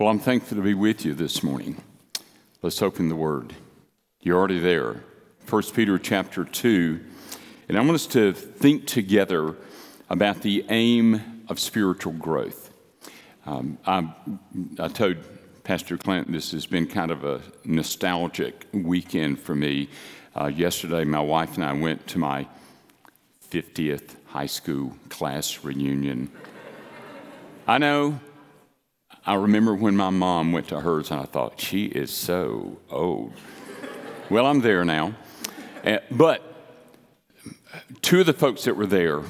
Well, I'm thankful to be with you this morning. Let's open the Word. You're already there. 1 Peter chapter 2. And I want us to think together about the aim of spiritual growth. Um, I, I told Pastor Clinton this has been kind of a nostalgic weekend for me. Uh, yesterday, my wife and I went to my 50th high school class reunion. I know. I remember when my mom went to hers, and I thought, she is so old. well, I'm there now. Uh, but two of the folks that were there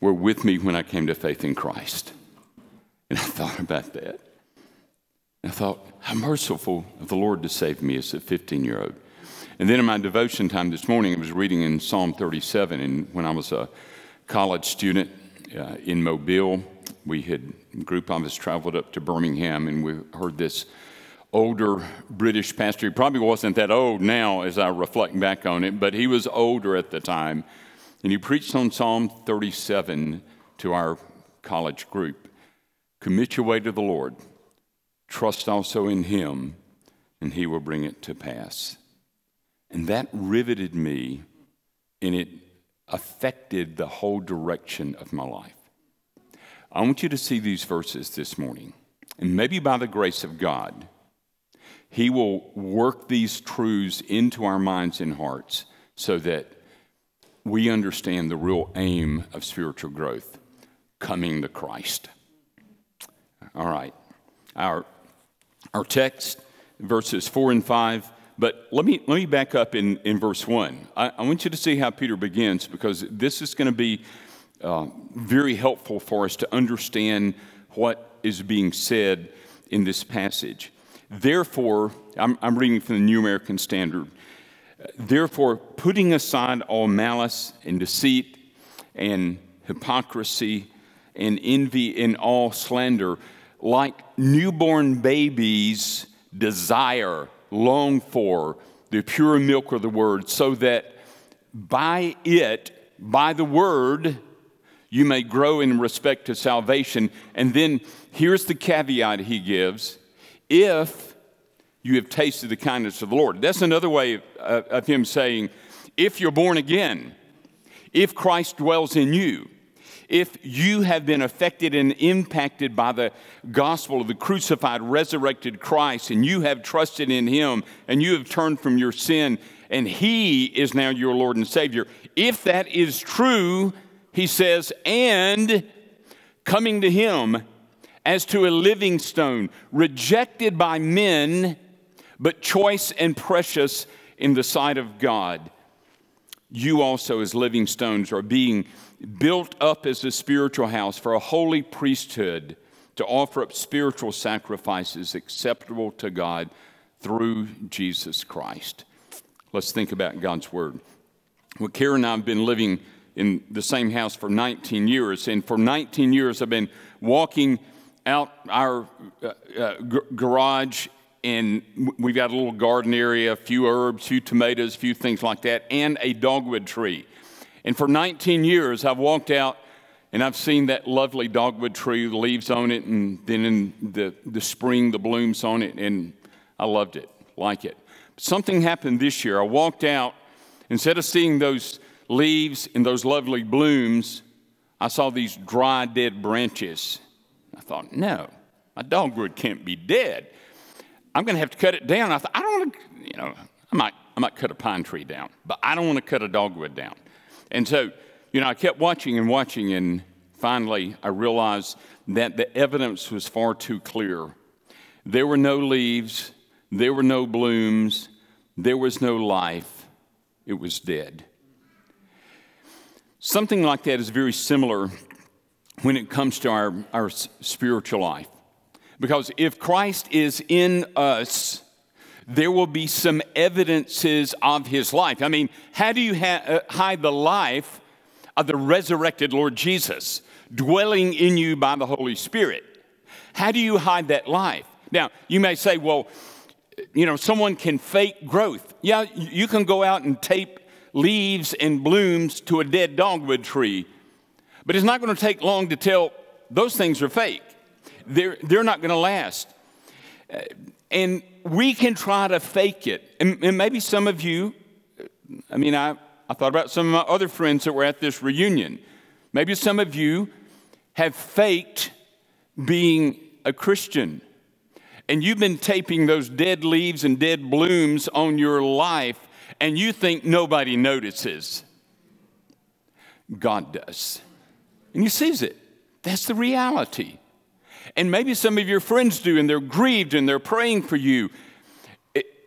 were with me when I came to faith in Christ. And I thought about that. And I thought, how merciful of the Lord to save me as a 15 year old. And then in my devotion time this morning, I was reading in Psalm 37. And when I was a college student uh, in Mobile, we had, a group of us traveled up to Birmingham and we heard this older British pastor. He probably wasn't that old now as I reflect back on it, but he was older at the time. And he preached on Psalm 37 to our college group Commit your way to the Lord, trust also in him, and he will bring it to pass. And that riveted me, and it affected the whole direction of my life. I want you to see these verses this morning. And maybe by the grace of God, He will work these truths into our minds and hearts so that we understand the real aim of spiritual growth coming to Christ. All right. Our, our text, verses 4 and 5 but let me, let me back up in, in verse 1. I, I want you to see how Peter begins because this is going to be uh, very helpful for us to understand what is being said in this passage. Therefore, I'm, I'm reading from the New American Standard. Therefore, putting aside all malice and deceit and hypocrisy and envy and all slander, like newborn babies desire long for the pure milk of the word, so that by it, by the word, you may grow in respect to salvation. And then here's the caveat he gives if you have tasted the kindness of the Lord. That's another way of, of him saying, if you're born again, if Christ dwells in you, if you have been affected and impacted by the gospel of the crucified, resurrected Christ, and you have trusted in Him, and you have turned from your sin, and He is now your Lord and Savior, if that is true, He says, and coming to Him as to a living stone, rejected by men, but choice and precious in the sight of God, you also, as living stones, are being built up as a spiritual house for a holy priesthood to offer up spiritual sacrifices acceptable to God through Jesus Christ. Let's think about God's Word. Well, Karen and I have been living in the same house for 19 years, and for 19 years I've been walking out our uh, uh, g- garage, and we've got a little garden area, a few herbs, a few tomatoes, a few things like that, and a dogwood tree. And for 19 years, I've walked out and I've seen that lovely dogwood tree, the leaves on it, and then in the, the spring, the blooms on it, and I loved it, like it. Something happened this year. I walked out, instead of seeing those leaves and those lovely blooms, I saw these dry, dead branches. I thought, no, my dogwood can't be dead. I'm going to have to cut it down. I thought, I don't want to, you know, I might, I might cut a pine tree down, but I don't want to cut a dogwood down. And so, you know, I kept watching and watching, and finally I realized that the evidence was far too clear. There were no leaves, there were no blooms, there was no life, it was dead. Something like that is very similar when it comes to our, our spiritual life. Because if Christ is in us, there will be some evidences of his life. I mean, how do you ha- uh, hide the life of the resurrected Lord Jesus dwelling in you by the Holy Spirit? How do you hide that life? Now, you may say, well, you know, someone can fake growth. Yeah, you can go out and tape leaves and blooms to a dead dogwood tree, but it's not going to take long to tell those things are fake. They're, they're not going to last. Uh, and we can try to fake it. And, and maybe some of you, uh, I mean, I, I thought about some of my other friends that were at this reunion. Maybe some of you have faked being a Christian. And you've been taping those dead leaves and dead blooms on your life, and you think nobody notices. God does. And He sees it. That's the reality. And maybe some of your friends do, and they're grieved and they're praying for you.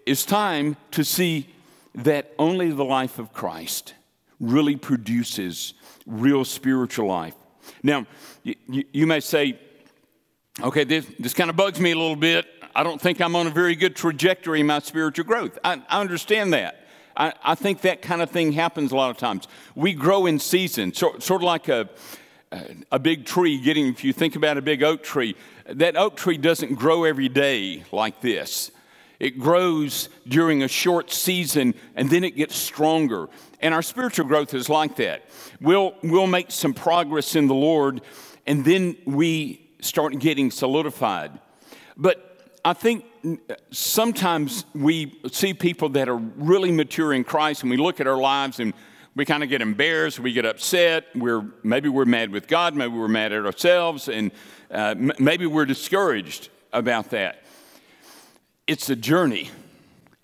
It's time to see that only the life of Christ really produces real spiritual life. Now, you, may say, okay, this, this kind of bugs me a little bit. I don't think I'm on a very good trajectory in my spiritual growth. I, I understand that. I, I, think that kind of thing happens a lot of times. We grow in seasons, so, sort of like a, a big tree getting, if you think about a big oak tree, that oak tree doesn't grow every day like this. It grows during a short season and then it gets stronger. And our spiritual growth is like that. We'll, we'll make some progress in the Lord and then we start getting solidified. But I think sometimes we see people that are really mature in Christ and we look at our lives and we kind of get embarrassed, we get upset, we're, maybe we're mad with God, maybe we're mad at ourselves, and uh, m- maybe we're discouraged about that. It's a journey,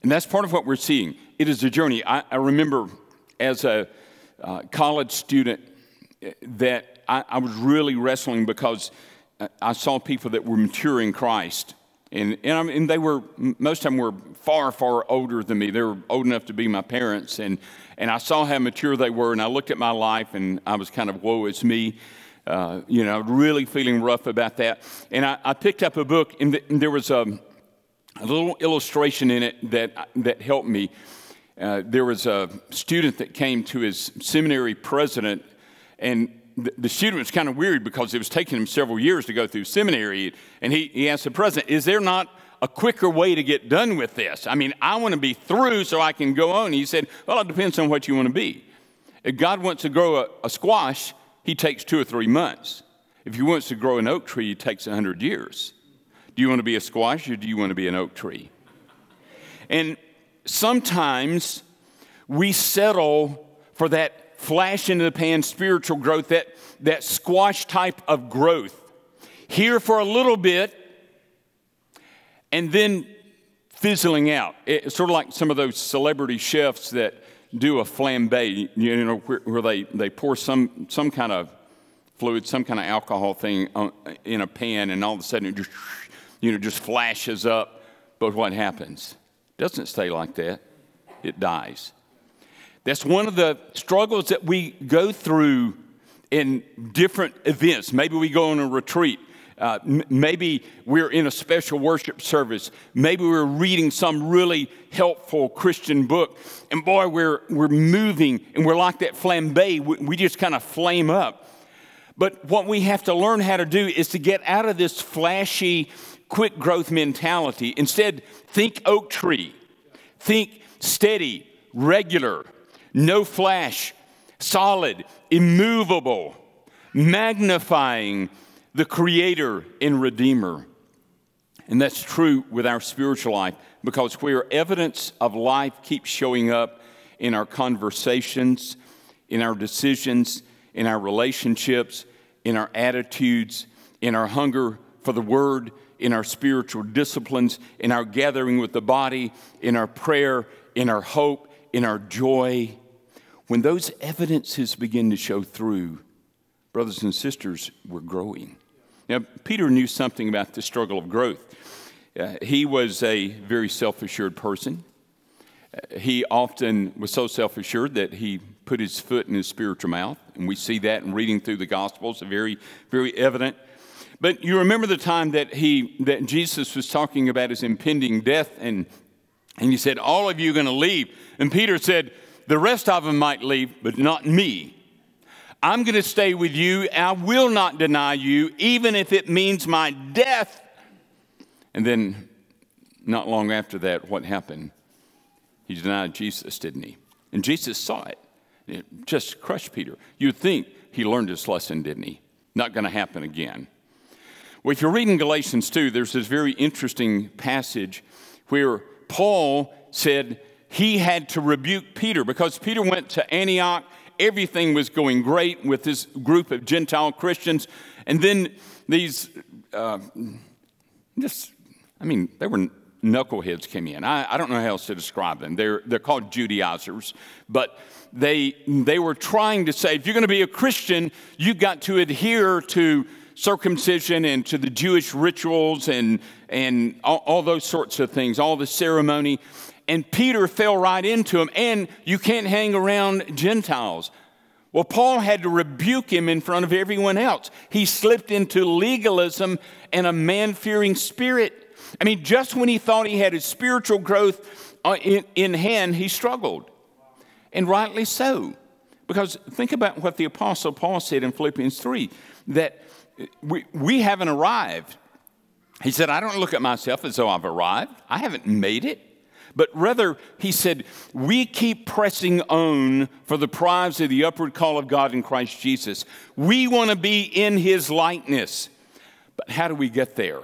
and that's part of what we're seeing. It is a journey. I, I remember as a uh, college student uh, that I, I was really wrestling because uh, I saw people that were mature in Christ. And, and, I mean, they were, most of them were far, far older than me. They were old enough to be my parents. And, and I saw how mature they were. And I looked at my life and I was kind of, woe, it's me. Uh, you know, really feeling rough about that. And I, I picked up a book and, and there was a, a, little illustration in it that, that helped me. Uh, there was a student that came to his seminary president and the student was kind of weird because it was taking him several years to go through seminary. And he, he asked the president, Is there not a quicker way to get done with this? I mean, I want to be through so I can go on. He said, Well, it depends on what you want to be. If God wants to grow a, a squash, he takes two or three months. If he wants to grow an oak tree, it takes 100 years. Do you want to be a squash or do you want to be an oak tree? And sometimes we settle for that flash into the pan spiritual growth, that, that squash type of growth. Here for a little bit and then fizzling out. It's sort of like some of those celebrity chefs that do a flambe, you know, where, where they, they pour some, some kind of fluid, some kind of alcohol thing in a pan, and all of a sudden it just, you know, just flashes up. But what happens? It doesn't stay like that. It dies. That's one of the struggles that we go through in different events. Maybe we go on a retreat. Uh, m- maybe we're in a special worship service. Maybe we're reading some really helpful Christian book. And boy, we're, we're moving and we're like that flambe. We, we just kind of flame up. But what we have to learn how to do is to get out of this flashy, quick growth mentality. Instead, think oak tree, think steady, regular, no flash, solid, immovable, magnifying the Creator and Redeemer. And that's true with our spiritual life because where evidence of life keeps showing up in our conversations, in our decisions, in our relationships, in our attitudes, in our hunger for the Word, in our spiritual disciplines, in our gathering with the body, in our prayer, in our hope, in our joy, when those evidences begin to show through, brothers and sisters, we're growing. Now, Peter knew something about the struggle of growth. Uh, he was a very self assured person. Uh, he often was so self assured that he put his foot in his spiritual mouth, and we see that in reading through the Gospels, very, very evident. But you remember the time that he that Jesus was talking about his impending death, and and he said, "All of you are going to leave," and Peter said, the rest of them might leave, but not me. I'm going to stay with you. I will not deny you, even if it means my death. And then, not long after that, what happened? He denied Jesus, didn't he? And Jesus saw it. It just crushed Peter. You'd think he learned his lesson, didn't he? Not going to happen again. Well, if you're reading Galatians 2, there's this very interesting passage where Paul said he had to rebuke Peter because Peter went to Antioch. Everything was going great with this group of Gentile Christians. And then these, uh, just, I mean, they were knuckleheads came in. I, I, don't know how else to describe them. They're, they're called Judaizers, but they, they were trying to say if you're going to be a Christian, you've got to adhere to circumcision and to the Jewish rituals and, and all, all those sorts of things, all the ceremony. And Peter fell right into him, and you can't hang around Gentiles. Well, Paul had to rebuke him in front of everyone else. He slipped into legalism and a man fearing spirit. I mean, just when he thought he had his spiritual growth uh, in, in hand, he struggled. And rightly so. Because think about what the Apostle Paul said in Philippians 3 that we, we haven't arrived. He said, I don't look at myself as though I've arrived. I haven't made it. But rather, he said, we keep pressing on for the prize of the upward call of God in Christ Jesus. We want to be in his likeness. But how do we get there?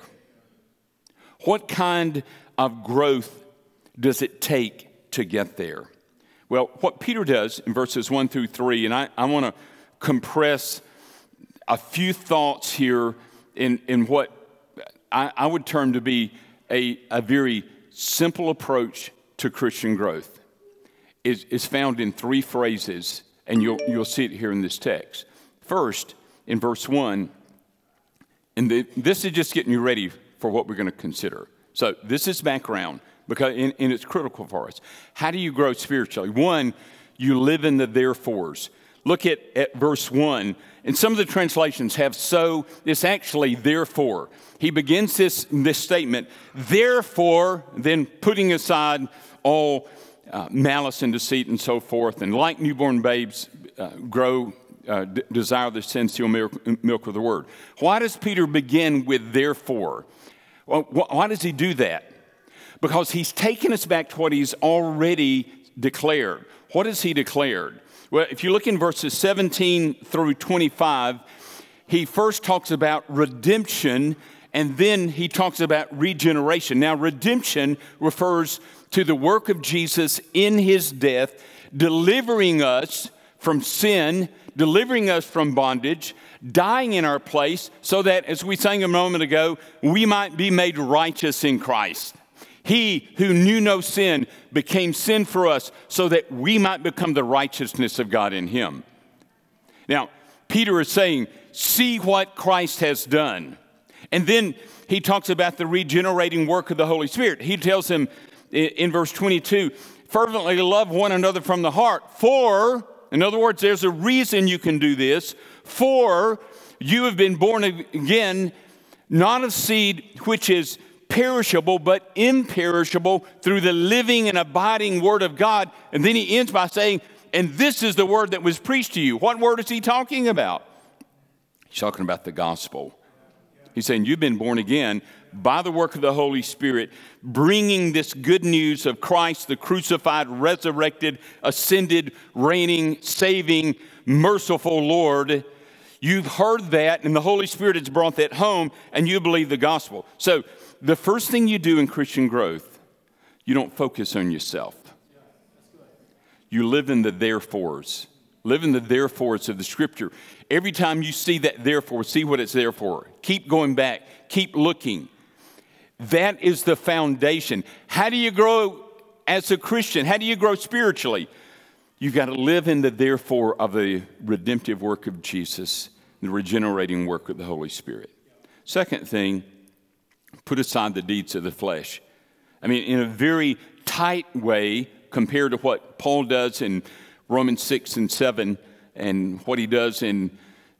What kind of growth does it take to get there? Well, what Peter does in verses 1 through 3, and I, I want to compress a few thoughts here in, in what I, I would term to be a, a very simple approach to Christian growth. Is, is found in three phrases, and you'll, you'll see it here in this text. First, in verse 1, and the, this is just getting you ready for what we're going to consider. So, this is background because and, and it's critical for us. How do you grow spiritually? One, you live in the therefores. Look at, at verse 1. And some of the translations have so, it's actually therefore. He begins this, this statement, therefore, then putting aside all uh, malice and deceit and so forth, and like newborn babes, uh, grow, uh, d- desire the sincere milk, milk of the word. Why does Peter begin with therefore? Well, why does he do that? Because he's taken us back to what he's already declared. What has he declared? Well, if you look in verses 17 through 25, he first talks about redemption and then he talks about regeneration. Now, redemption refers to the work of Jesus in his death, delivering us from sin, delivering us from bondage, dying in our place, so that, as we sang a moment ago, we might be made righteous in Christ. He who knew no sin became sin for us so that we might become the righteousness of God in him. Now, Peter is saying, See what Christ has done. And then he talks about the regenerating work of the Holy Spirit. He tells him in verse 22 fervently love one another from the heart. For, in other words, there's a reason you can do this. For you have been born again, not of seed which is perishable, but imperishable through the living and abiding Word of God. And then he ends by saying, And this is the word that was preached to you. What word is he talking about? He's talking about the gospel. He's saying, You've been born again by the work of the Holy Spirit, bringing this good news of Christ, the crucified, resurrected, ascended, reigning, saving, merciful Lord. You've heard that, and the Holy Spirit has brought that home, and you believe the gospel. So, the first thing you do in Christian growth, you don't focus on yourself. You live in the therefores. Live in the therefores of the scripture. Every time you see that therefore, see what it's there for. Keep going back, keep looking. That is the foundation. How do you grow as a Christian? How do you grow spiritually? You've got to live in the therefore of the redemptive work of Jesus, the regenerating work of the Holy Spirit. Second thing, put aside the deeds of the flesh. I mean, in a very tight way compared to what Paul does in Romans 6 and 7 and what he does in,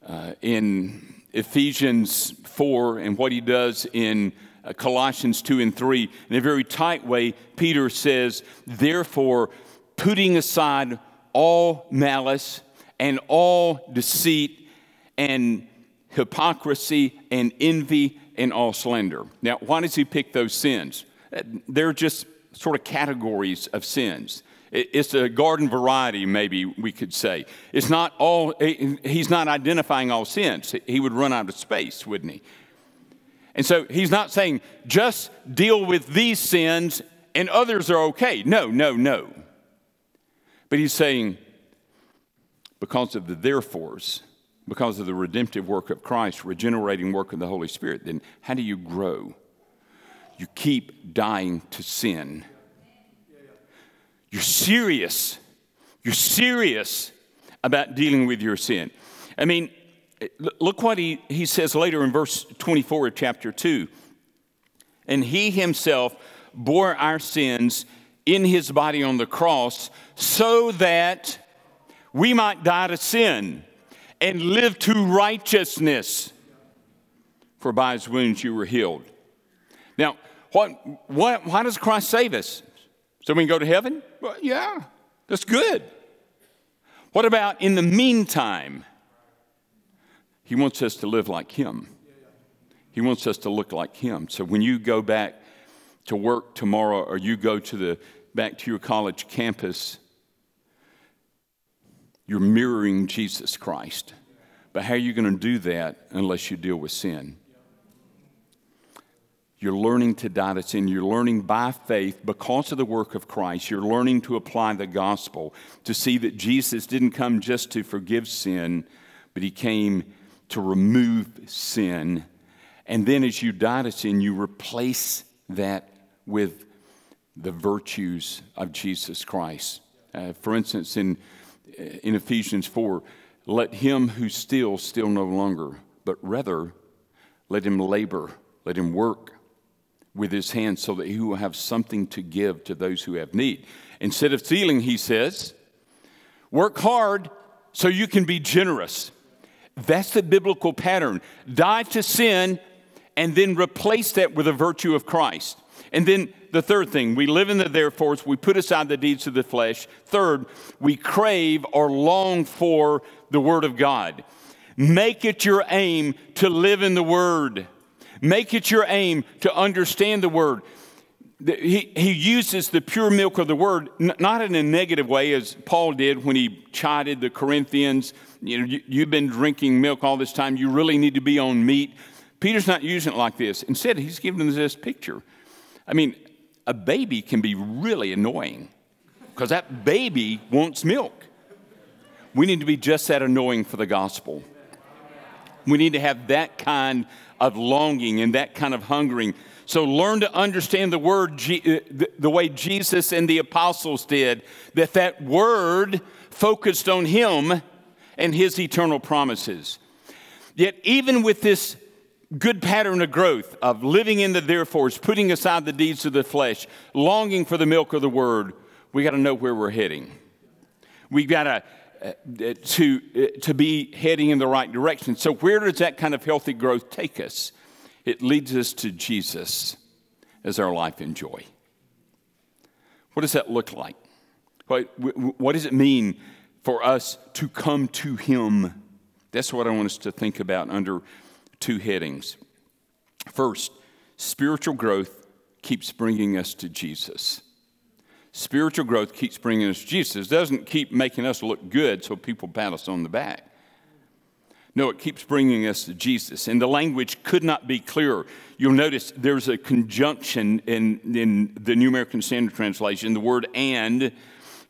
uh, in Ephesians 4 and what he does in uh, Colossians 2 and 3. In a very tight way, Peter says, Therefore, putting aside all malice and all deceit and hypocrisy and envy and all slander. Now, why does he pick those sins? Uh, they're just sort of categories of sins. It's a garden variety, maybe we could say. It's not all, he's not identifying all sins. He would run out of space, wouldn't he? And so he's not saying just deal with these sins and others are okay. No, no, no. But he's saying because of the therefores, because of the redemptive work of Christ, regenerating work of the Holy Spirit, then how do you grow? You keep dying to sin. You're serious. You're serious about dealing with your sin. I mean, look what he, he says later in verse 24 of chapter 2. And he himself bore our sins in his body on the cross so that we might die to sin and live to righteousness. For by his wounds you were healed. Now, what, what, why does Christ save us? So we can go to heaven? Well, yeah, that's good. What about in the meantime? He wants us to live like Him. He wants us to look like Him. So when you go back to work tomorrow or you go to the, back to your college campus, you're mirroring Jesus Christ. But how are you going to do that unless you deal with sin? You're learning to die to sin. You're learning by faith because of the work of Christ. You're learning to apply the gospel to see that Jesus didn't come just to forgive sin, but he came to remove sin. And then as you die to sin, you replace that with the virtues of Jesus Christ. Uh, for instance, in, in Ephesians 4, let him who steals steal no longer, but rather let him labor, let him work with his hands so that he will have something to give to those who have need. Instead of stealing, he says, work hard so you can be generous. That's the biblical pattern. Die to sin and then replace that with the virtue of Christ. And then the third thing, we live in the therefores, we put aside the deeds of the flesh. Third, we crave or long for the Word of God. Make it your aim to live in the Word. Make it your aim to understand the Word. He, he uses the pure milk of the Word, not in a negative way as Paul did when he chided the Corinthians. You know, you, you've been drinking milk all this time, you really need to be on meat. Peter's not using it like this. Instead, he's giving them this picture. I mean, a baby can be really annoying because that baby wants milk. We need to be just that annoying for the gospel. We need to have that kind of longing and that kind of hungering. So learn to understand the word uh, the way Jesus and the apostles did, that that word focused on him and his eternal promises. Yet, even with this good pattern of growth of living in the therefores, putting aside the deeds of the flesh, longing for the milk of the word, we got to know where we're heading. We've got to, uh, to, uh, to be heading in the right direction. So, where does that kind of healthy growth take us? It leads us to Jesus as our life and joy. What does that look like? What, what does it mean for us to come to Him? That's what I want us to think about under two headings. First, spiritual growth keeps bringing us to Jesus. Spiritual growth keeps bringing us to Jesus. It doesn't keep making us look good so people pat us on the back. No, it keeps bringing us to Jesus. And the language could not be clearer. You'll notice there's a conjunction in, in the New American Standard Translation, the word and.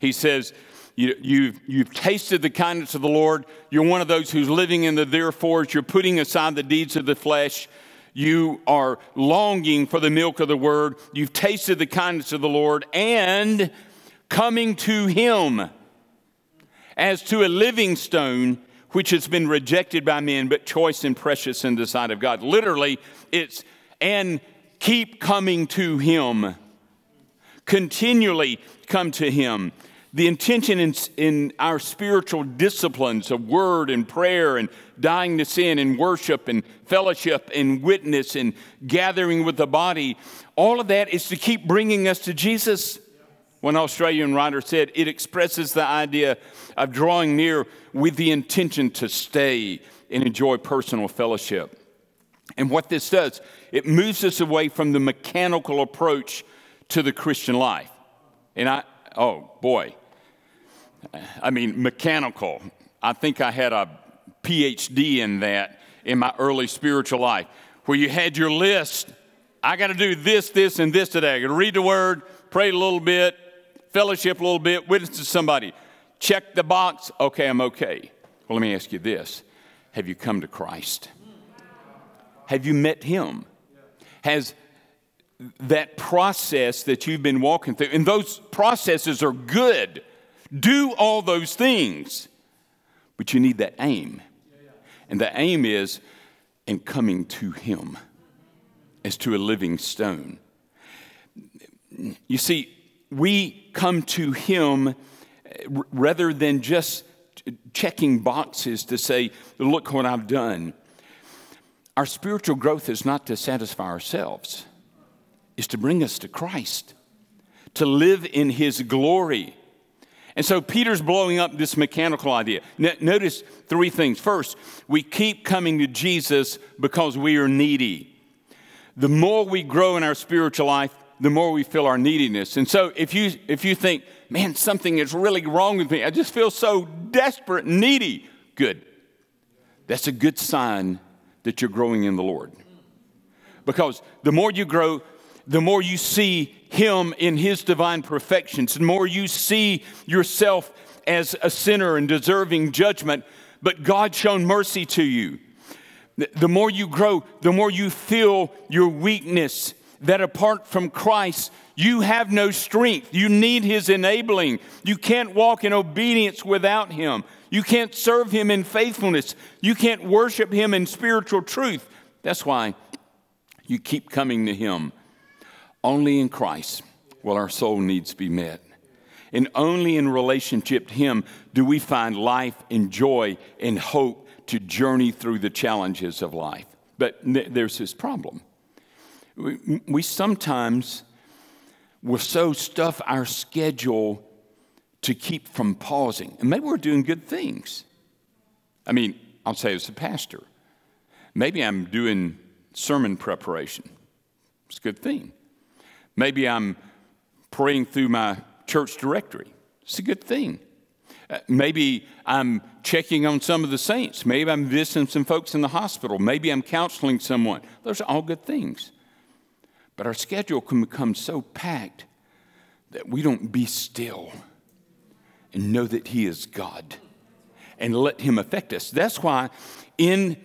He says, you, you've, you've tasted the kindness of the Lord. You're one of those who's living in the therefores. You're putting aside the deeds of the flesh. You are longing for the milk of the word. You've tasted the kindness of the Lord and coming to Him as to a living stone which has been rejected by men, but choice and precious in the sight of God. Literally, it's and keep coming to Him. Continually come to Him the intention in, in, our spiritual disciplines of word and prayer and dying to sin and worship and fellowship and witness and gathering with the body, all of that is to keep bringing us to Jesus. One Australian writer said it expresses the idea of drawing near with the intention to stay and enjoy personal fellowship. And what this does, it moves us away from the mechanical approach to the Christian life. And I, oh boy, I mean, mechanical. I think I had a PhD in that in my early spiritual life. where you had your list. I got to do this, this, and this today. I got to read the word, pray a little bit, fellowship a little bit, witness to somebody. Check the box. Okay, I'm okay. Well, let me ask you this Have you come to Christ? Have you met Him? Has that process that you've been walking through, and those processes are good. Do all those things, but you need that aim. And the aim is in coming to Him as to a living stone. You see, we come to Him eh, rather than just checking boxes to say, Look what I've done. Our spiritual growth is not to satisfy ourselves, it's to bring us to Christ, to live in His glory. And so Peter's blowing up this mechanical idea. notice three things. First, we keep coming to Jesus because we are needy. The more we grow in our spiritual life, the more we feel our neediness. And so if you if you think, man, something is really wrong with me, I just feel so desperate and needy. Good. That's a good sign that you're growing in the Lord. Because the more you grow, the more you see Him in His divine perfections, the more you see yourself as a sinner and deserving judgment, but God shown mercy to you. The more you grow, the more you feel your weakness, that apart from Christ, you have no strength. You need His enabling. You can't walk in obedience without Him. You can't serve Him in faithfulness. You can't worship Him in spiritual truth. That's why you keep coming to Him. Only in Christ will our soul needs be met. And only in relationship to Him do we find life and joy and hope to journey through the challenges of life. But there's this problem. We, we sometimes will so stuff our schedule to keep from pausing. And maybe we're doing good things. I mean, I'll say as a pastor, maybe I'm doing sermon preparation. It's a good thing. Maybe I'm praying through my church directory. It's a good thing. Uh, maybe I'm checking on some of the saints. Maybe I'm visiting some folks in the hospital. Maybe I'm counseling someone. Those are all good things. But our schedule can become so packed that we don't be still and know that He is God and let Him affect us. That's why, in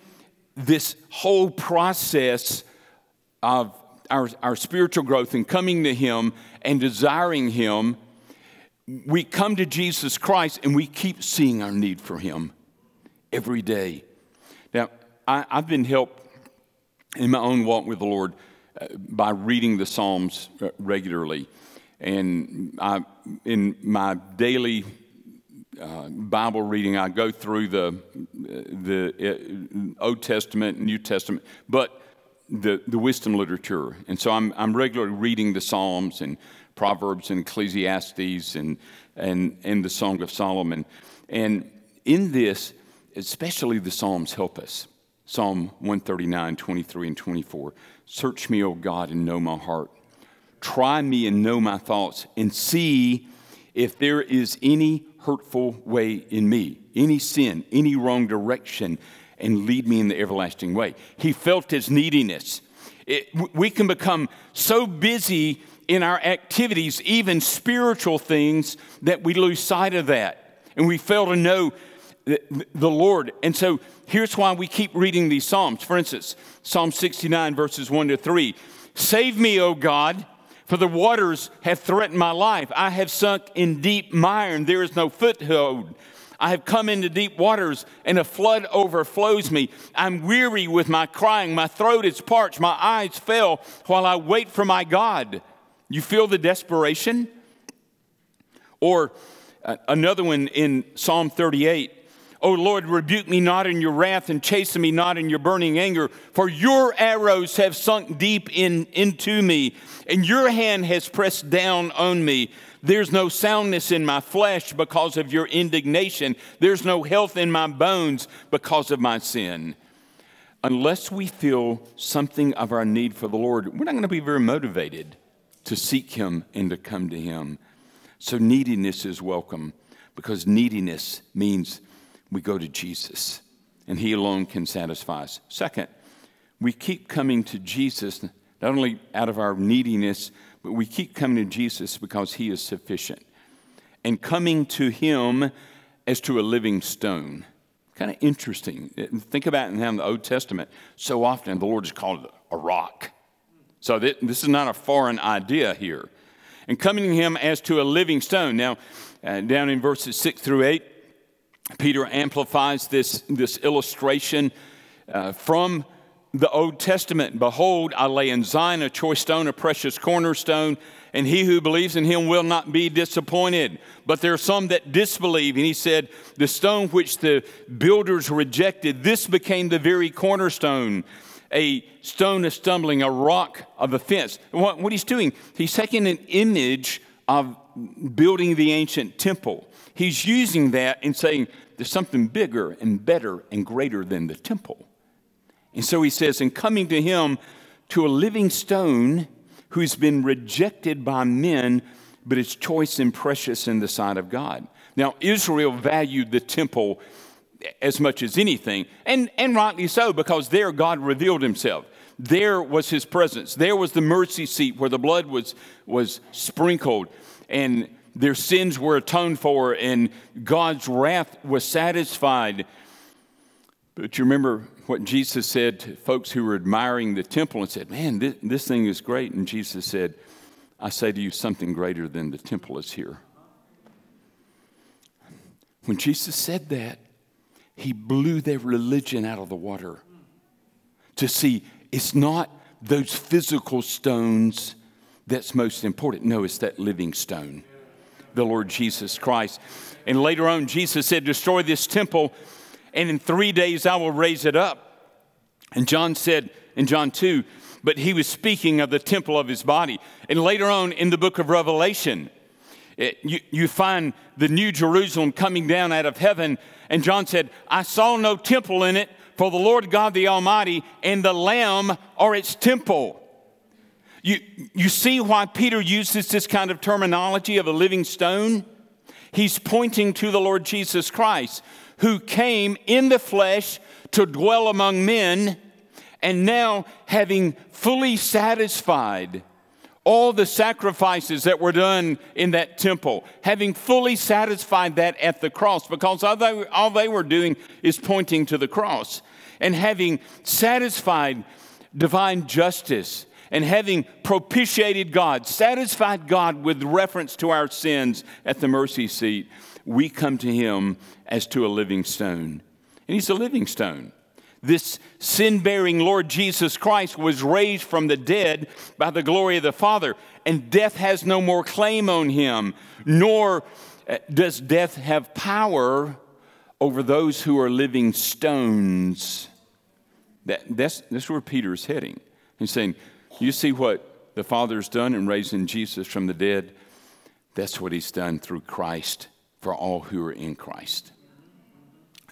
this whole process of our, our spiritual growth and coming to Him and desiring Him, we come to Jesus Christ and we keep seeing our need for Him every day. Now, I, have been helped in my own walk with the Lord uh, by reading the Psalms uh, regularly. And I, in my daily uh, Bible reading, I go through the, the uh, Old Testament, New Testament, but the, the wisdom literature. And so I'm, I'm regularly reading the Psalms and Proverbs and Ecclesiastes and, and, and the Song of Solomon. And in this, especially the Psalms help us. Psalm 139, 23, and 24. Search me, O God, and know my heart. Try me and know my thoughts, and see if there is any hurtful way in me, any sin, any wrong direction, and lead me in the everlasting way. He felt his neediness. It, we can become so busy in our activities, even spiritual things, that we lose sight of that. And we fail to know the, the Lord. And so here's why we keep reading these Psalms. For instance, Psalm 69, verses 1 to 3. Save me, O God, for the waters have threatened my life. I have sunk in deep mire, and there is no foothold. I have come into deep waters, and a flood overflows me. I'm weary with my crying. My throat is parched. My eyes fail while I wait for my God. You feel the desperation? Or uh, another one in Psalm 38 O Lord, rebuke me not in your wrath and chasten me not in your burning anger, for your arrows have sunk deep in, into me, and your hand has pressed down on me. There's no soundness in my flesh because of your indignation. There's no health in my bones because of my sin. Unless we feel something of our need for the Lord, we're not going to be very motivated to seek Him and to come to Him. So, neediness is welcome because neediness means we go to Jesus and He alone can satisfy us. Second, we keep coming to Jesus, not only out of our neediness, but we keep coming to Jesus because he is sufficient. And coming to him as to a living stone. Kind of interesting. Think about it in the Old Testament. So often the Lord is called a rock. So this is not a foreign idea here. And coming to him as to a living stone. Now, uh, down in verses 6 through 8, Peter amplifies this, this illustration uh, from the Old Testament. Behold, I lay in Zion a choice stone, a precious cornerstone, and he who believes in him will not be disappointed. But there are some that disbelieve. And he said, The stone which the builders rejected, this became the very cornerstone, a stone of stumbling, a rock of offense. What, what he's doing, he's taking an image of building the ancient temple. He's using that and saying, There's something bigger and better and greater than the temple. And so he says, and coming to him to a living stone who's been rejected by men, but is choice and precious in the sight of God. Now, Israel valued the temple as much as anything, and, and rightly so, because there God revealed himself. There was his presence. There was the mercy seat where the blood was, was sprinkled, and their sins were atoned for, and God's wrath was satisfied. But you remember what Jesus said to folks who were admiring the temple and said, Man, this, this thing is great. And Jesus said, I say to you, something greater than the temple is here. When Jesus said that, he blew their religion out of the water to see it's not those physical stones that's most important. No, it's that living stone, the Lord Jesus Christ. And later on, Jesus said, Destroy this temple and in three days I will raise it up. And John said in John 2, but he was speaking of the temple of his body. And later on in the book of Revelation, it, you, you find the new Jerusalem coming down out of heaven. And John said, I saw no temple in it, for the Lord God the Almighty and the Lamb are its temple. You, you see why Peter uses this kind of terminology of a living stone? He's pointing to the Lord Jesus Christ, who came in the flesh to dwell among men, and now having fully satisfied all the sacrifices that were done in that temple, having fully satisfied that at the cross, because all they, all they were doing is pointing to the cross, and having satisfied divine justice and having propitiated God, satisfied God with reference to our sins at the mercy seat, we come to him as to a living stone. And he's a living stone. This sin bearing Lord Jesus Christ was raised from the dead by the glory of the Father, and death has no more claim on him, nor uh, does death have power over those who are living stones. That, that's, that's where Peter is heading. He's saying, You see what the Father's done in raising Jesus from the dead? That's what he's done through Christ for all who are in Christ.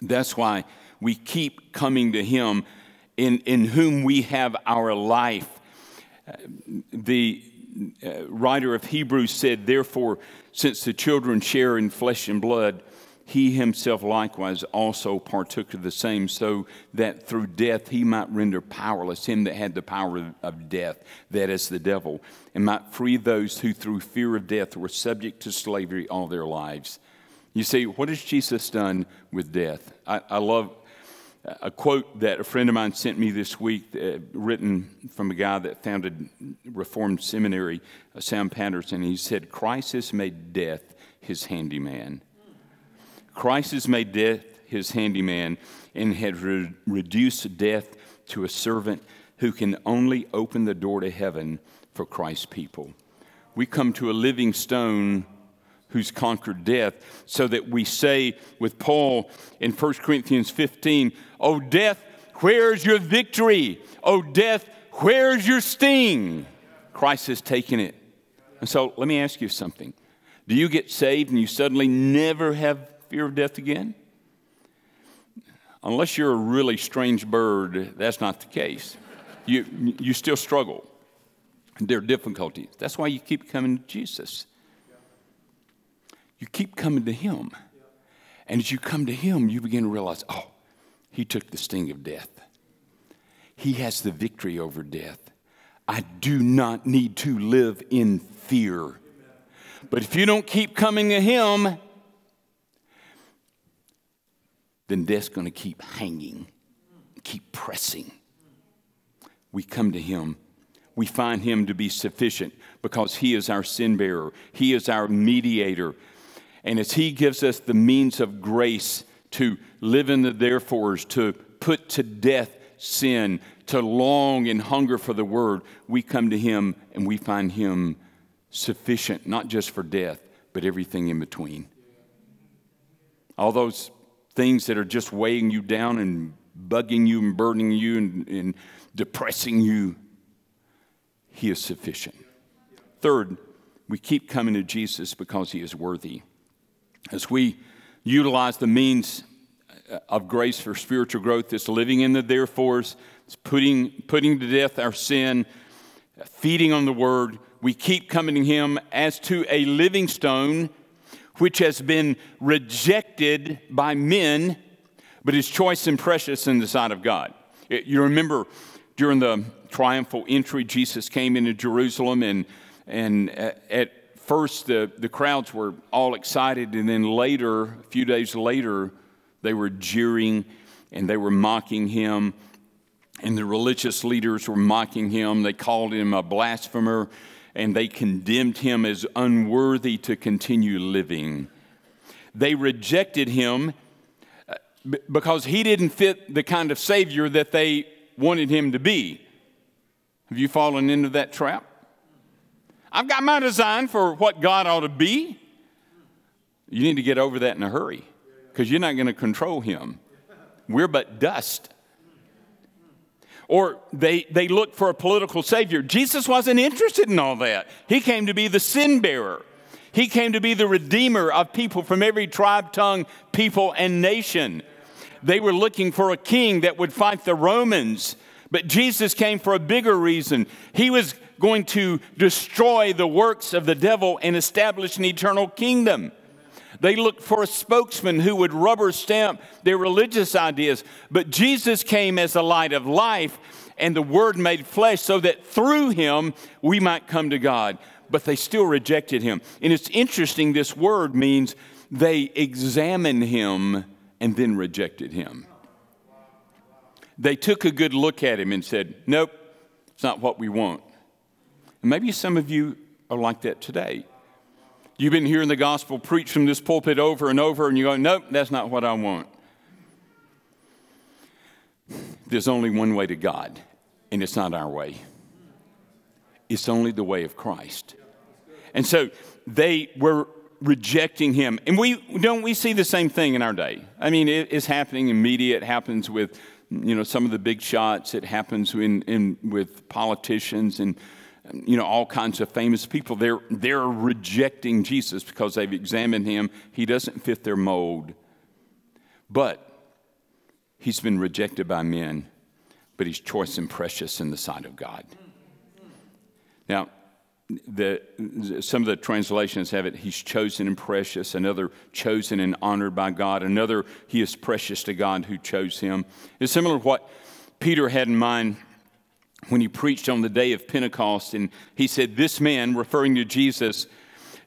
That's why we keep coming to Him in, in whom we have our life. The uh, writer of Hebrews said, Therefore, since the children share in flesh and blood, he himself likewise also partook of the same, so that through death he might render powerless him that had the power of death, that is the devil, and might free those who through fear of death were subject to slavery all their lives. You see, what has Jesus done with death? I, I love a quote that a friend of mine sent me this week, uh, written from a guy that founded Reformed Seminary, uh, Sam Patterson. He said, Christ has made death his handyman. Christ has made death his handyman and had re- reduced death to a servant who can only open the door to heaven for Christ's people. We come to a living stone who's conquered death, so that we say with Paul in 1 Corinthians 15, Oh, death, where's your victory? Oh, death, where's your sting? Christ has taken it. And so let me ask you something. Do you get saved and you suddenly never have fear of death again? Unless you're a really strange bird, that's not the case. You, you still struggle. There are difficulties. That's why you keep coming to Jesus you keep coming to Him. And as you come to Him, you begin to realize, oh, He took the sting of death. He has the victory over death. I do not need to live in fear. But if you don't keep coming to Him, then death's going to keep hanging, keep pressing. We come to Him. We find Him to be sufficient because He is our sin bearer, He is our mediator. And as He gives us the means of grace to live in the therefores, to put to death sin, to long and hunger for the Word, we come to Him and we find Him sufficient, not just for death, but everything in between. All those things that are just weighing you down and bugging you and burdening you and, and depressing you, He is sufficient. Third, we keep coming to Jesus because He is worthy. As we utilize the means uh, of grace for spiritual growth, this living in the therefores, it's putting, putting to death our sin, feeding on the word, we keep coming to Him as to a living stone which has been rejected by men, but is choice and precious in the sight of God. You remember during the triumphal entry, Jesus came into Jerusalem, and, and uh, at first the, the crowds were all excited, and then later, a few days later, they were jeering and they were mocking him. And the religious leaders were mocking him. They called him a blasphemer and they condemned him as unworthy to continue living. They rejected him uh, because he didn't fit the kind of Savior that they wanted him to be. Have you fallen into that trap? I've got my design for what God ought to be. You need to get over that in a hurry because you're not going to control him. We're but dust or they, they look for a political savior. Jesus wasn't interested in all that. He came to be the sin bearer. He came to be the redeemer of people from every tribe, tongue, people, and nation. They were looking for a king that would fight the Romans, but Jesus came for a bigger reason. He was going to destroy the works of the devil and establish an eternal kingdom. They looked for a spokesman who would rubber stamp their religious ideas. But Jesus came as the light of life, and the Word made flesh so that through him we might come to God. But they still rejected him. And it's interesting, this word means they examined him and then rejected him. They took a good look at him and said, Nope, it's not what we want. Maybe some of you are like that today. You've been hearing the gospel preached from this pulpit over and over, and you go, nope, that's not what I want. There's only one way to God, and it's not our way. It's only the way of Christ. And so they were rejecting him. And we don't we see the same thing in our day. I mean, it is happening in media, it happens with you know some of the big shots, it happens in, in with politicians and you know, all kinds of famous people. They're, they're rejecting Jesus because they've examined him. He doesn't fit their mold. But he's been rejected by men, but he's choice and precious in the sight of God. Now, the, some of the translations have it, he's chosen and precious, another chosen and honored by God, another, he is precious to God who chose him. It's similar to what Peter had in mind when he preached on the day of Pentecost, and he said, This man, referring to Jesus,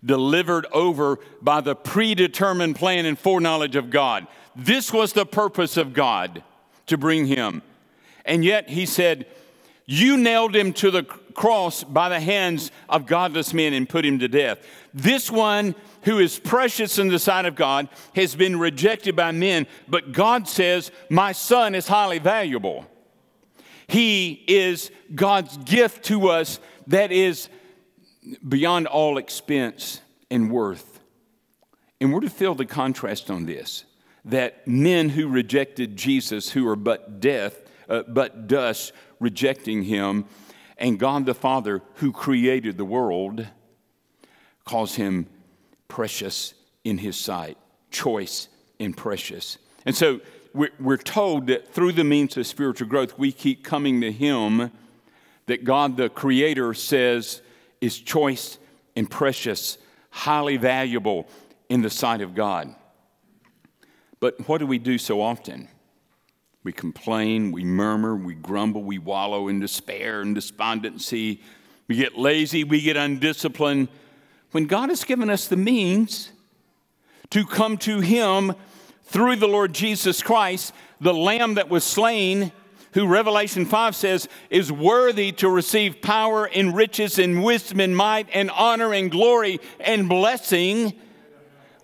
delivered over by the predetermined plan and foreknowledge of God. This was the purpose of God to bring him. And yet he said, You nailed him to the cross by the hands of godless men and put him to death. This one who is precious in the sight of God has been rejected by men, but God says, My son is highly valuable. He is God's gift to us that is beyond all expense and worth. And we're to feel the contrast on this that men who rejected Jesus, who are but death, uh, but dust, rejecting him, and God the Father, who created the world, calls him precious in his sight, choice and precious. And so we're told that through the means of spiritual growth, we keep coming to Him that God the Creator says is choice and precious, highly valuable in the sight of God. But what do we do so often? We complain, we murmur, we grumble, we wallow in despair and despondency. We get lazy, we get undisciplined. When God has given us the means to come to Him through the Lord Jesus Christ, the Lamb that was slain, who Revelation 5 says is worthy to receive power and riches and wisdom and might and honor and glory and blessing,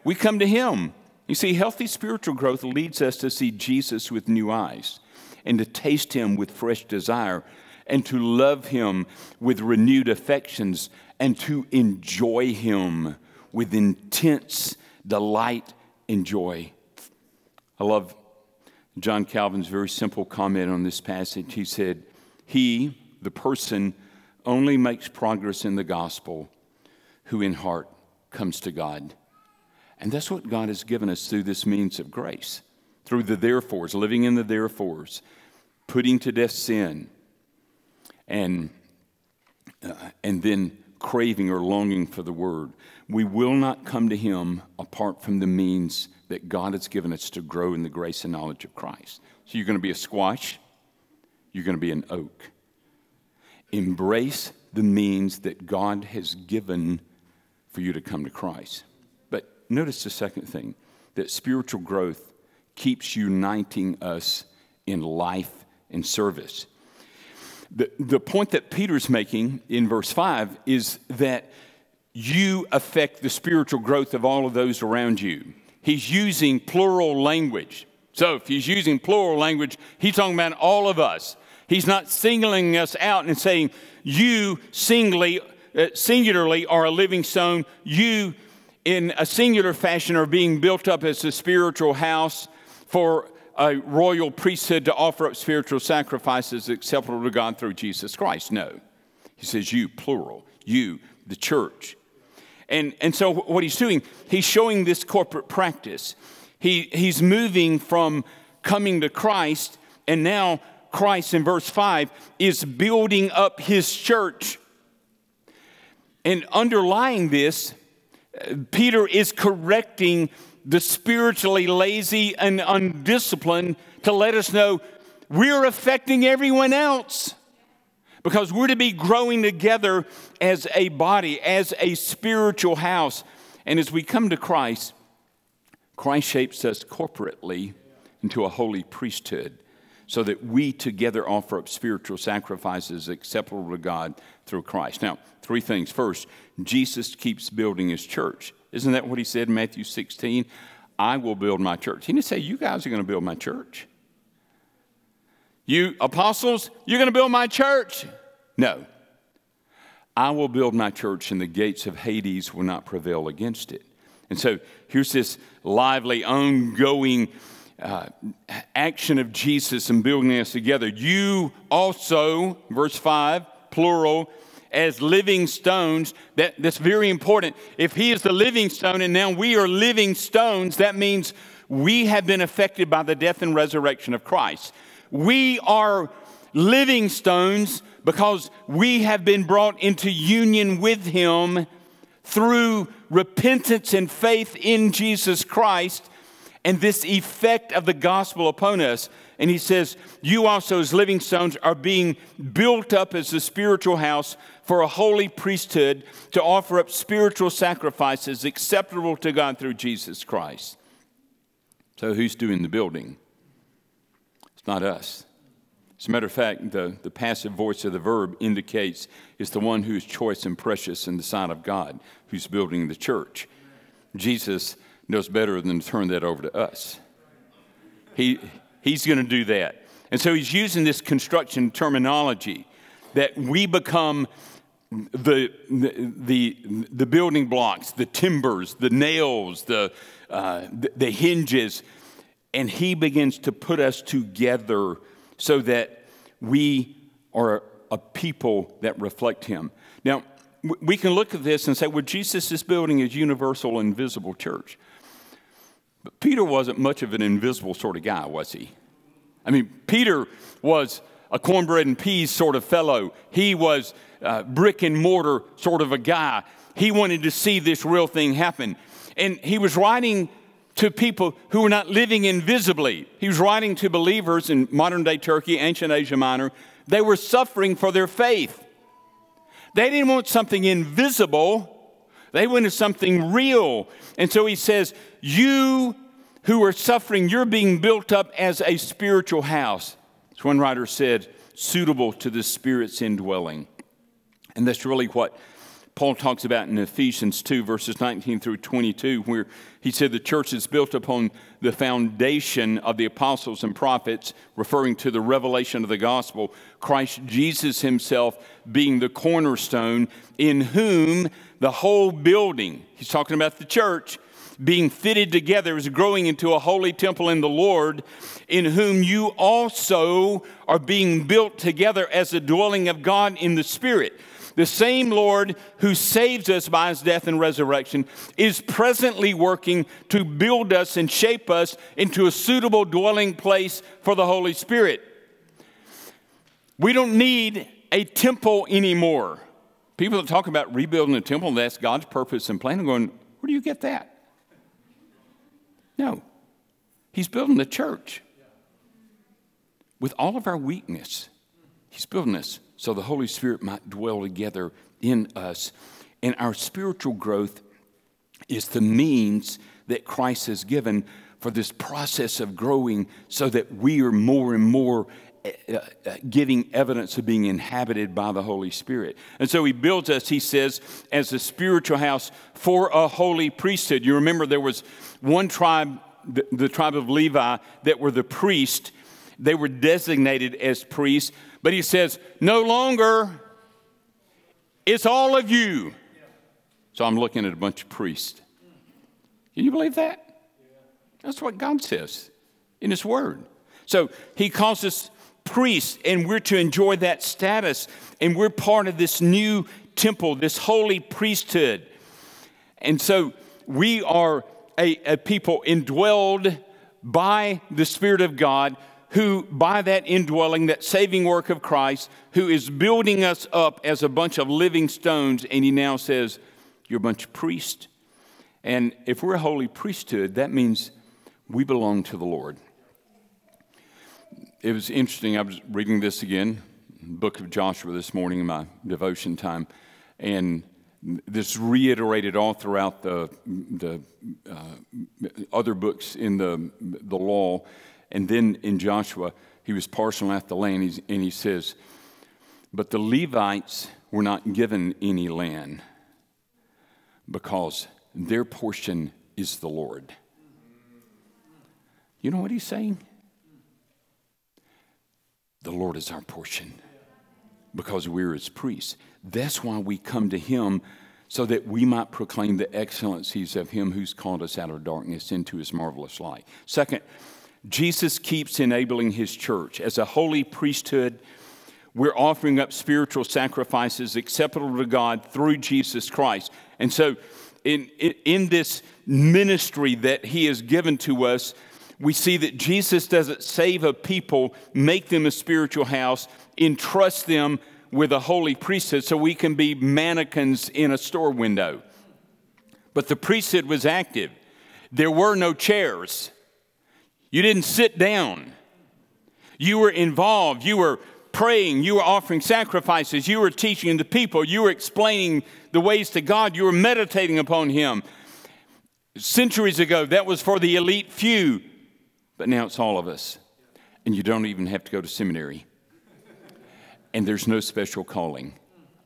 we come to Him. You see, healthy spiritual growth leads us to see Jesus with new eyes and to taste Him with fresh desire and to love Him with renewed affections and to enjoy Him with intense delight and joy. I love John Calvin's very simple comment on this passage. He said, He, the person, only makes progress in the gospel who in heart comes to God. And that's what God has given us through this means of grace, through the therefores, living in the therefores, putting to death sin, and, uh, and then craving or longing for the word. We will not come to Him apart from the means that God has given us to grow in the grace and knowledge of Christ. So you're going to be a squash, you're going to be an oak. Embrace the means that God has given for you to come to Christ But notice the second thing that spiritual growth keeps uniting us in life and service. The, the point that Peter's making in verse 5 is that you affect the spiritual growth of all of those around you. He's using plural language. So if he's using plural language, he's talking about all of us. He's not singling us out and saying, you singly, uh, singularly are a living stone, you in a singular fashion are being built up as a spiritual house for a royal priesthood to offer up spiritual sacrifices acceptable to God through Jesus Christ. No. He says you, plural, you, the church. And, and so what he's doing, he's showing this corporate practice. He, he's moving from coming to Christ, and now Christ in verse 5 is building up his church. And underlying this uh, Peter is correcting the spiritually lazy and undisciplined to let us know we're affecting everyone else because we're to be growing together as a body, as a spiritual house. And as we come to Christ, Christ shapes us corporately into a holy priesthood so that we together offer up spiritual sacrifices acceptable to God through Christ. Now, three things. First, Jesus keeps building his church. Isn't that what he said in Matthew 16? I will build my church. He didn't say, You guys are going to build my church. You apostles, you're going to build my church. No. I will build my church, and the gates of Hades will not prevail against it. And so here's this lively, ongoing uh, action of Jesus and building us together. You also, verse 5, plural, as living stones. That, that's very important. If He is the living stone and now we are living stones, that means we have been affected by the death and resurrection of Christ. We are living stones because we have been brought into union with Him through repentance and faith in Jesus Christ and this effect of the gospel upon us. And he says, You also, as living stones, are being built up as a spiritual house for a holy priesthood to offer up spiritual sacrifices acceptable to God through Jesus Christ. So, who's doing the building? It's not us. As a matter of fact, the, the passive voice of the verb indicates it's the one who's choice and precious in the sight of God who's building the church. Jesus knows better than to turn that over to us. He, he's going to do that. And so he's using this construction terminology that we become the, the, the building blocks, the timbers, the nails, the, uh, the, the hinges, and he begins to put us together so that we are a people that reflect him. Now, we can look at this and say, well, Jesus is building his universal invisible church. But Peter wasn't much of an invisible sort of guy, was he? I mean, Peter was a cornbread and peas sort of fellow. He was uh, brick and mortar sort of a guy. He wanted to see this real thing happen. And he was writing to people who were not living invisibly. He was writing to believers in modern day Turkey, ancient Asia Minor. They were suffering for their faith. They didn't want something invisible, they wanted something real. And so he says, You who are suffering, you're being built up as a spiritual house. As one writer said, suitable to the Spirit's indwelling. And that's really what Paul talks about in Ephesians 2, verses 19 through 22, where he said the church is built upon the foundation of the apostles and prophets, referring to the revelation of the gospel, Christ Jesus himself being the cornerstone, in whom the whole building, he's talking about the church, being fitted together is growing into a holy temple in the Lord, in whom you also are being built together as a dwelling of God in the Spirit. The same Lord who saves us by his death and resurrection is presently working to build us and shape us into a suitable dwelling place for the Holy Spirit. We don't need a temple anymore. People that talk about rebuilding a temple, that's God's purpose and plan. I'm going, where do you get that? No. He's building the church. With all of our weakness, He's building us so the Holy Spirit might dwell together in us. And our spiritual growth is the means that Christ has given for this process of growing so that we are more and more Uh, uh, giving evidence of being inhabited by the Holy Spirit. And so he builds us, he says, as a spiritual house for a holy priesthood. You remember there was one tribe, the, the tribe of Levi, that were the priest. They were designated as priests, but he says, no longer, it's all of you. So I'm looking at a bunch of priests. Can you believe that? That's what God says in His Word. So He calls us priests, and we're to enjoy that status, and we're part of this new temple, this holy priesthood. And so we are a, a people indwelled by the Spirit of God who, by that indwelling, that saving work of Christ, who is building us up as a bunch of living stones, and he now says, You're a bunch of priests. And if we're a holy priesthood, that means we belong to the Lord it was interesting. I was reading this again, book of Joshua this morning in my devotion time, and this reiterated all throughout the, the uh, other books in the, the law. And then in Joshua, he was parceling out the land, and he says, But the Levites were not given any land because their portion is the Lord. You know what he's saying? The Lord is our portion because we're his priests. That's why we come to him so that we might proclaim the excellencies of him who's called us out of darkness into his marvelous light. Second, Jesus keeps enabling his church. As a holy priesthood, we're offering up spiritual sacrifices acceptable to God through Jesus Christ. And so, in, in, this ministry that he has given to us, we see that Jesus doesn't save a people, make them a spiritual house, entrust them with a holy priesthood so we can be mannequins in a store window. But the priesthood was active. There were no chairs. You didn't sit down. You were involved. You were praying. You were offering sacrifices. You were teaching the people. You were explaining the ways to God. You were meditating upon Him. Centuries ago, that was for the elite few. But now it's all of us. And you don't even have to go to seminary. And there's no special calling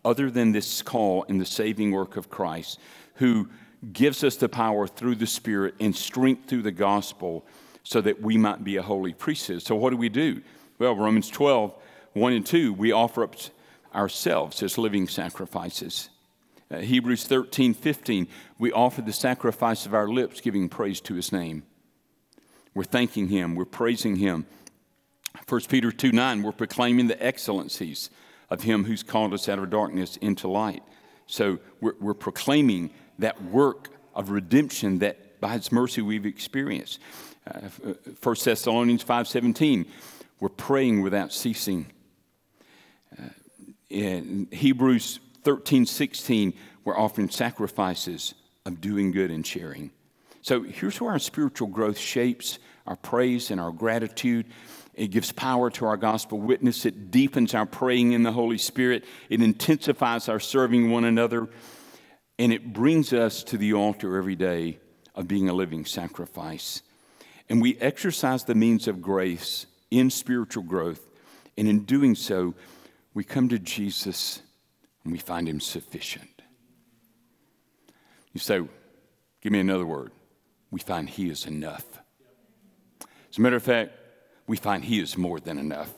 other than this call in the saving work of Christ, who gives us the power through the Spirit and strength through the gospel so that we might be a holy priesthood. So, what do we do? Well, Romans 12, 1 and 2, we offer up ourselves as living sacrifices. Uh, Hebrews 13, 15, we offer the sacrifice of our lips, giving praise to his name. We're thanking Him, we're praising Him. 1 Peter 2 9, we're proclaiming the excellencies of Him who's called us out of darkness into light. So we're, we're proclaiming that work of redemption that by His mercy we've experienced. Uh, 1 Thessalonians 5:17, we're praying without ceasing. Uh, in Hebrews 13:16, we're offering sacrifices of doing good and sharing. So here's where our spiritual growth shapes our praise and our gratitude. It gives power to our gospel witness. It deepens our praying in the Holy Spirit. It intensifies our serving one another. And it brings us to the altar every day of being a living sacrifice. And we exercise the means of grace in spiritual growth. And in doing so, we come to Jesus and we find him sufficient. You say, give me another word. We find he is enough. As a matter of fact, we find he is more than enough.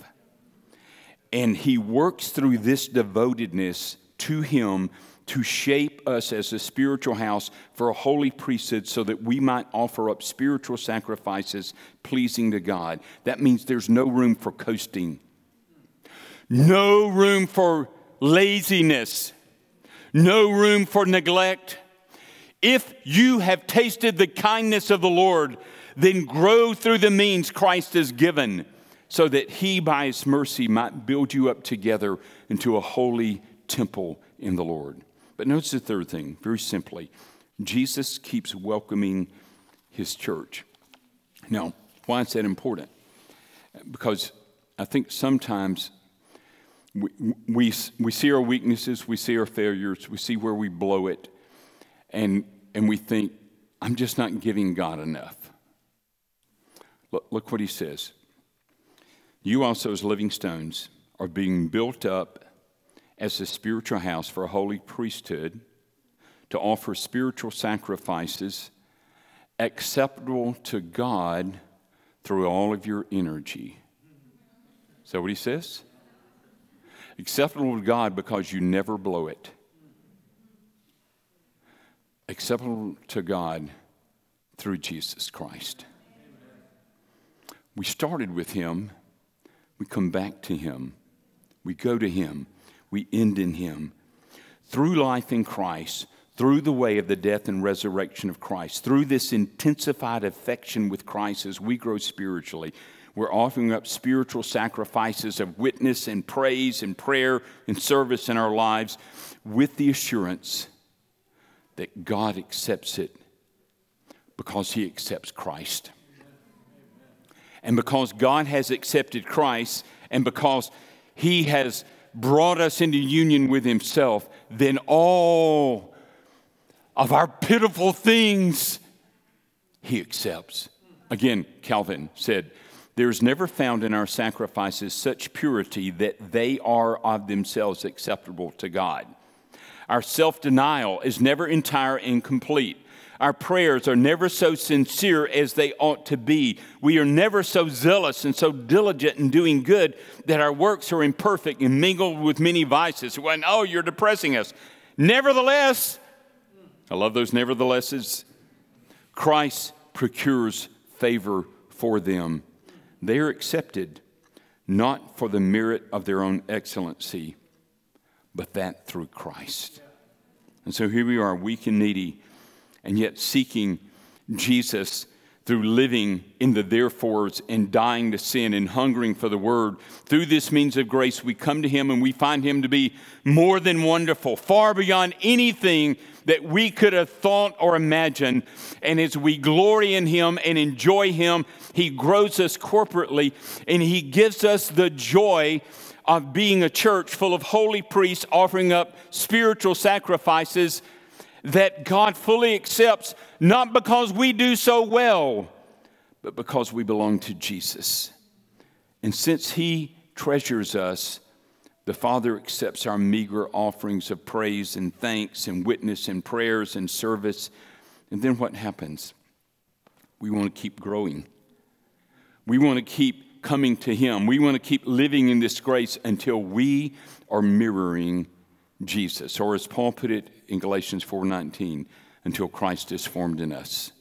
And he works through this devotedness to him to shape us as a spiritual house for a holy priesthood so that we might offer up spiritual sacrifices pleasing to God. That means there's no room for coasting, no room for laziness, no room for neglect. If you have tasted the kindness of the Lord, then grow through the means Christ has given, so that he, by his mercy, might build you up together into a holy temple in the Lord. But notice the third thing, very simply Jesus keeps welcoming his church. Now, why is that important? Because I think sometimes we, we, we see our weaknesses, we see our failures, we see where we blow it, and, and we think, I'm just not giving God enough. Look, look what he says. You also, as living stones, are being built up as a spiritual house for a holy priesthood to offer spiritual sacrifices acceptable to God through all of your energy. Is that what he says? Acceptable to God because you never blow it. Acceptable to God through Jesus Christ. We started with Him, we come back to Him, we go to Him, we end in Him. Through life in Christ, through the way of the death and resurrection of Christ, through this intensified affection with Christ as we grow spiritually, we're offering up spiritual sacrifices of witness and praise and prayer and service in our lives with the assurance that God accepts it because He accepts Christ. And because God has accepted Christ and because He has brought us into union with Himself, then all of our pitiful things He accepts. Again, Calvin said, There is never found in our sacrifices such purity that they are of themselves acceptable to God. Our self denial is never entire and complete. Our prayers are never so sincere as they ought to be. We are never so zealous and so diligent in doing good that our works are imperfect and mingled with many vices. When, oh, you're depressing us. Nevertheless, I love those neverthelesses. Christ procures favor for them. They are accepted not for the merit of their own excellency, but that through Christ. And so here we are, weak and needy and yet seeking Jesus through living in the therefores and dying to sin and hungering for the word. Through this means of grace, we come to him and we find him to be more than wonderful, far beyond anything that we could have thought or imagined. And as we glory in him and enjoy him, he grows us corporately and he gives us the joy of being a church full of holy priests offering up spiritual sacrifices that God fully accepts, not because we do so well, but because we belong to Jesus. And since He treasures us, the Father accepts our meager offerings of praise and thanks and witness and prayers and service. And then what happens? We want to keep growing. We want to coming to Him. We want to keep living in this grace until we are mirroring Jesus, or as Paul put it in Galatians 4:19, until Christ is formed in us.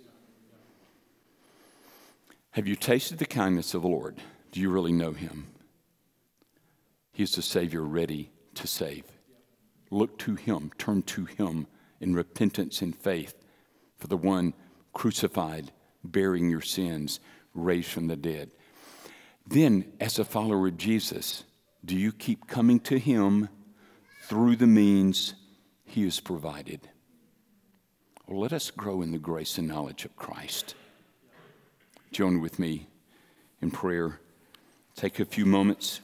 Have you tasted the kindness of the Lord? Do you really know him? He's the Savior ready to save. Look to him, turn to him in repentance and faith for the one crucified, bearing your sins, raised from the dead. Then, as a follower of Jesus, do you keep coming to him? through the means He has provided. Well, let us grow in the grace and knowledge of Christ. Join with me in prayer. Take a few moments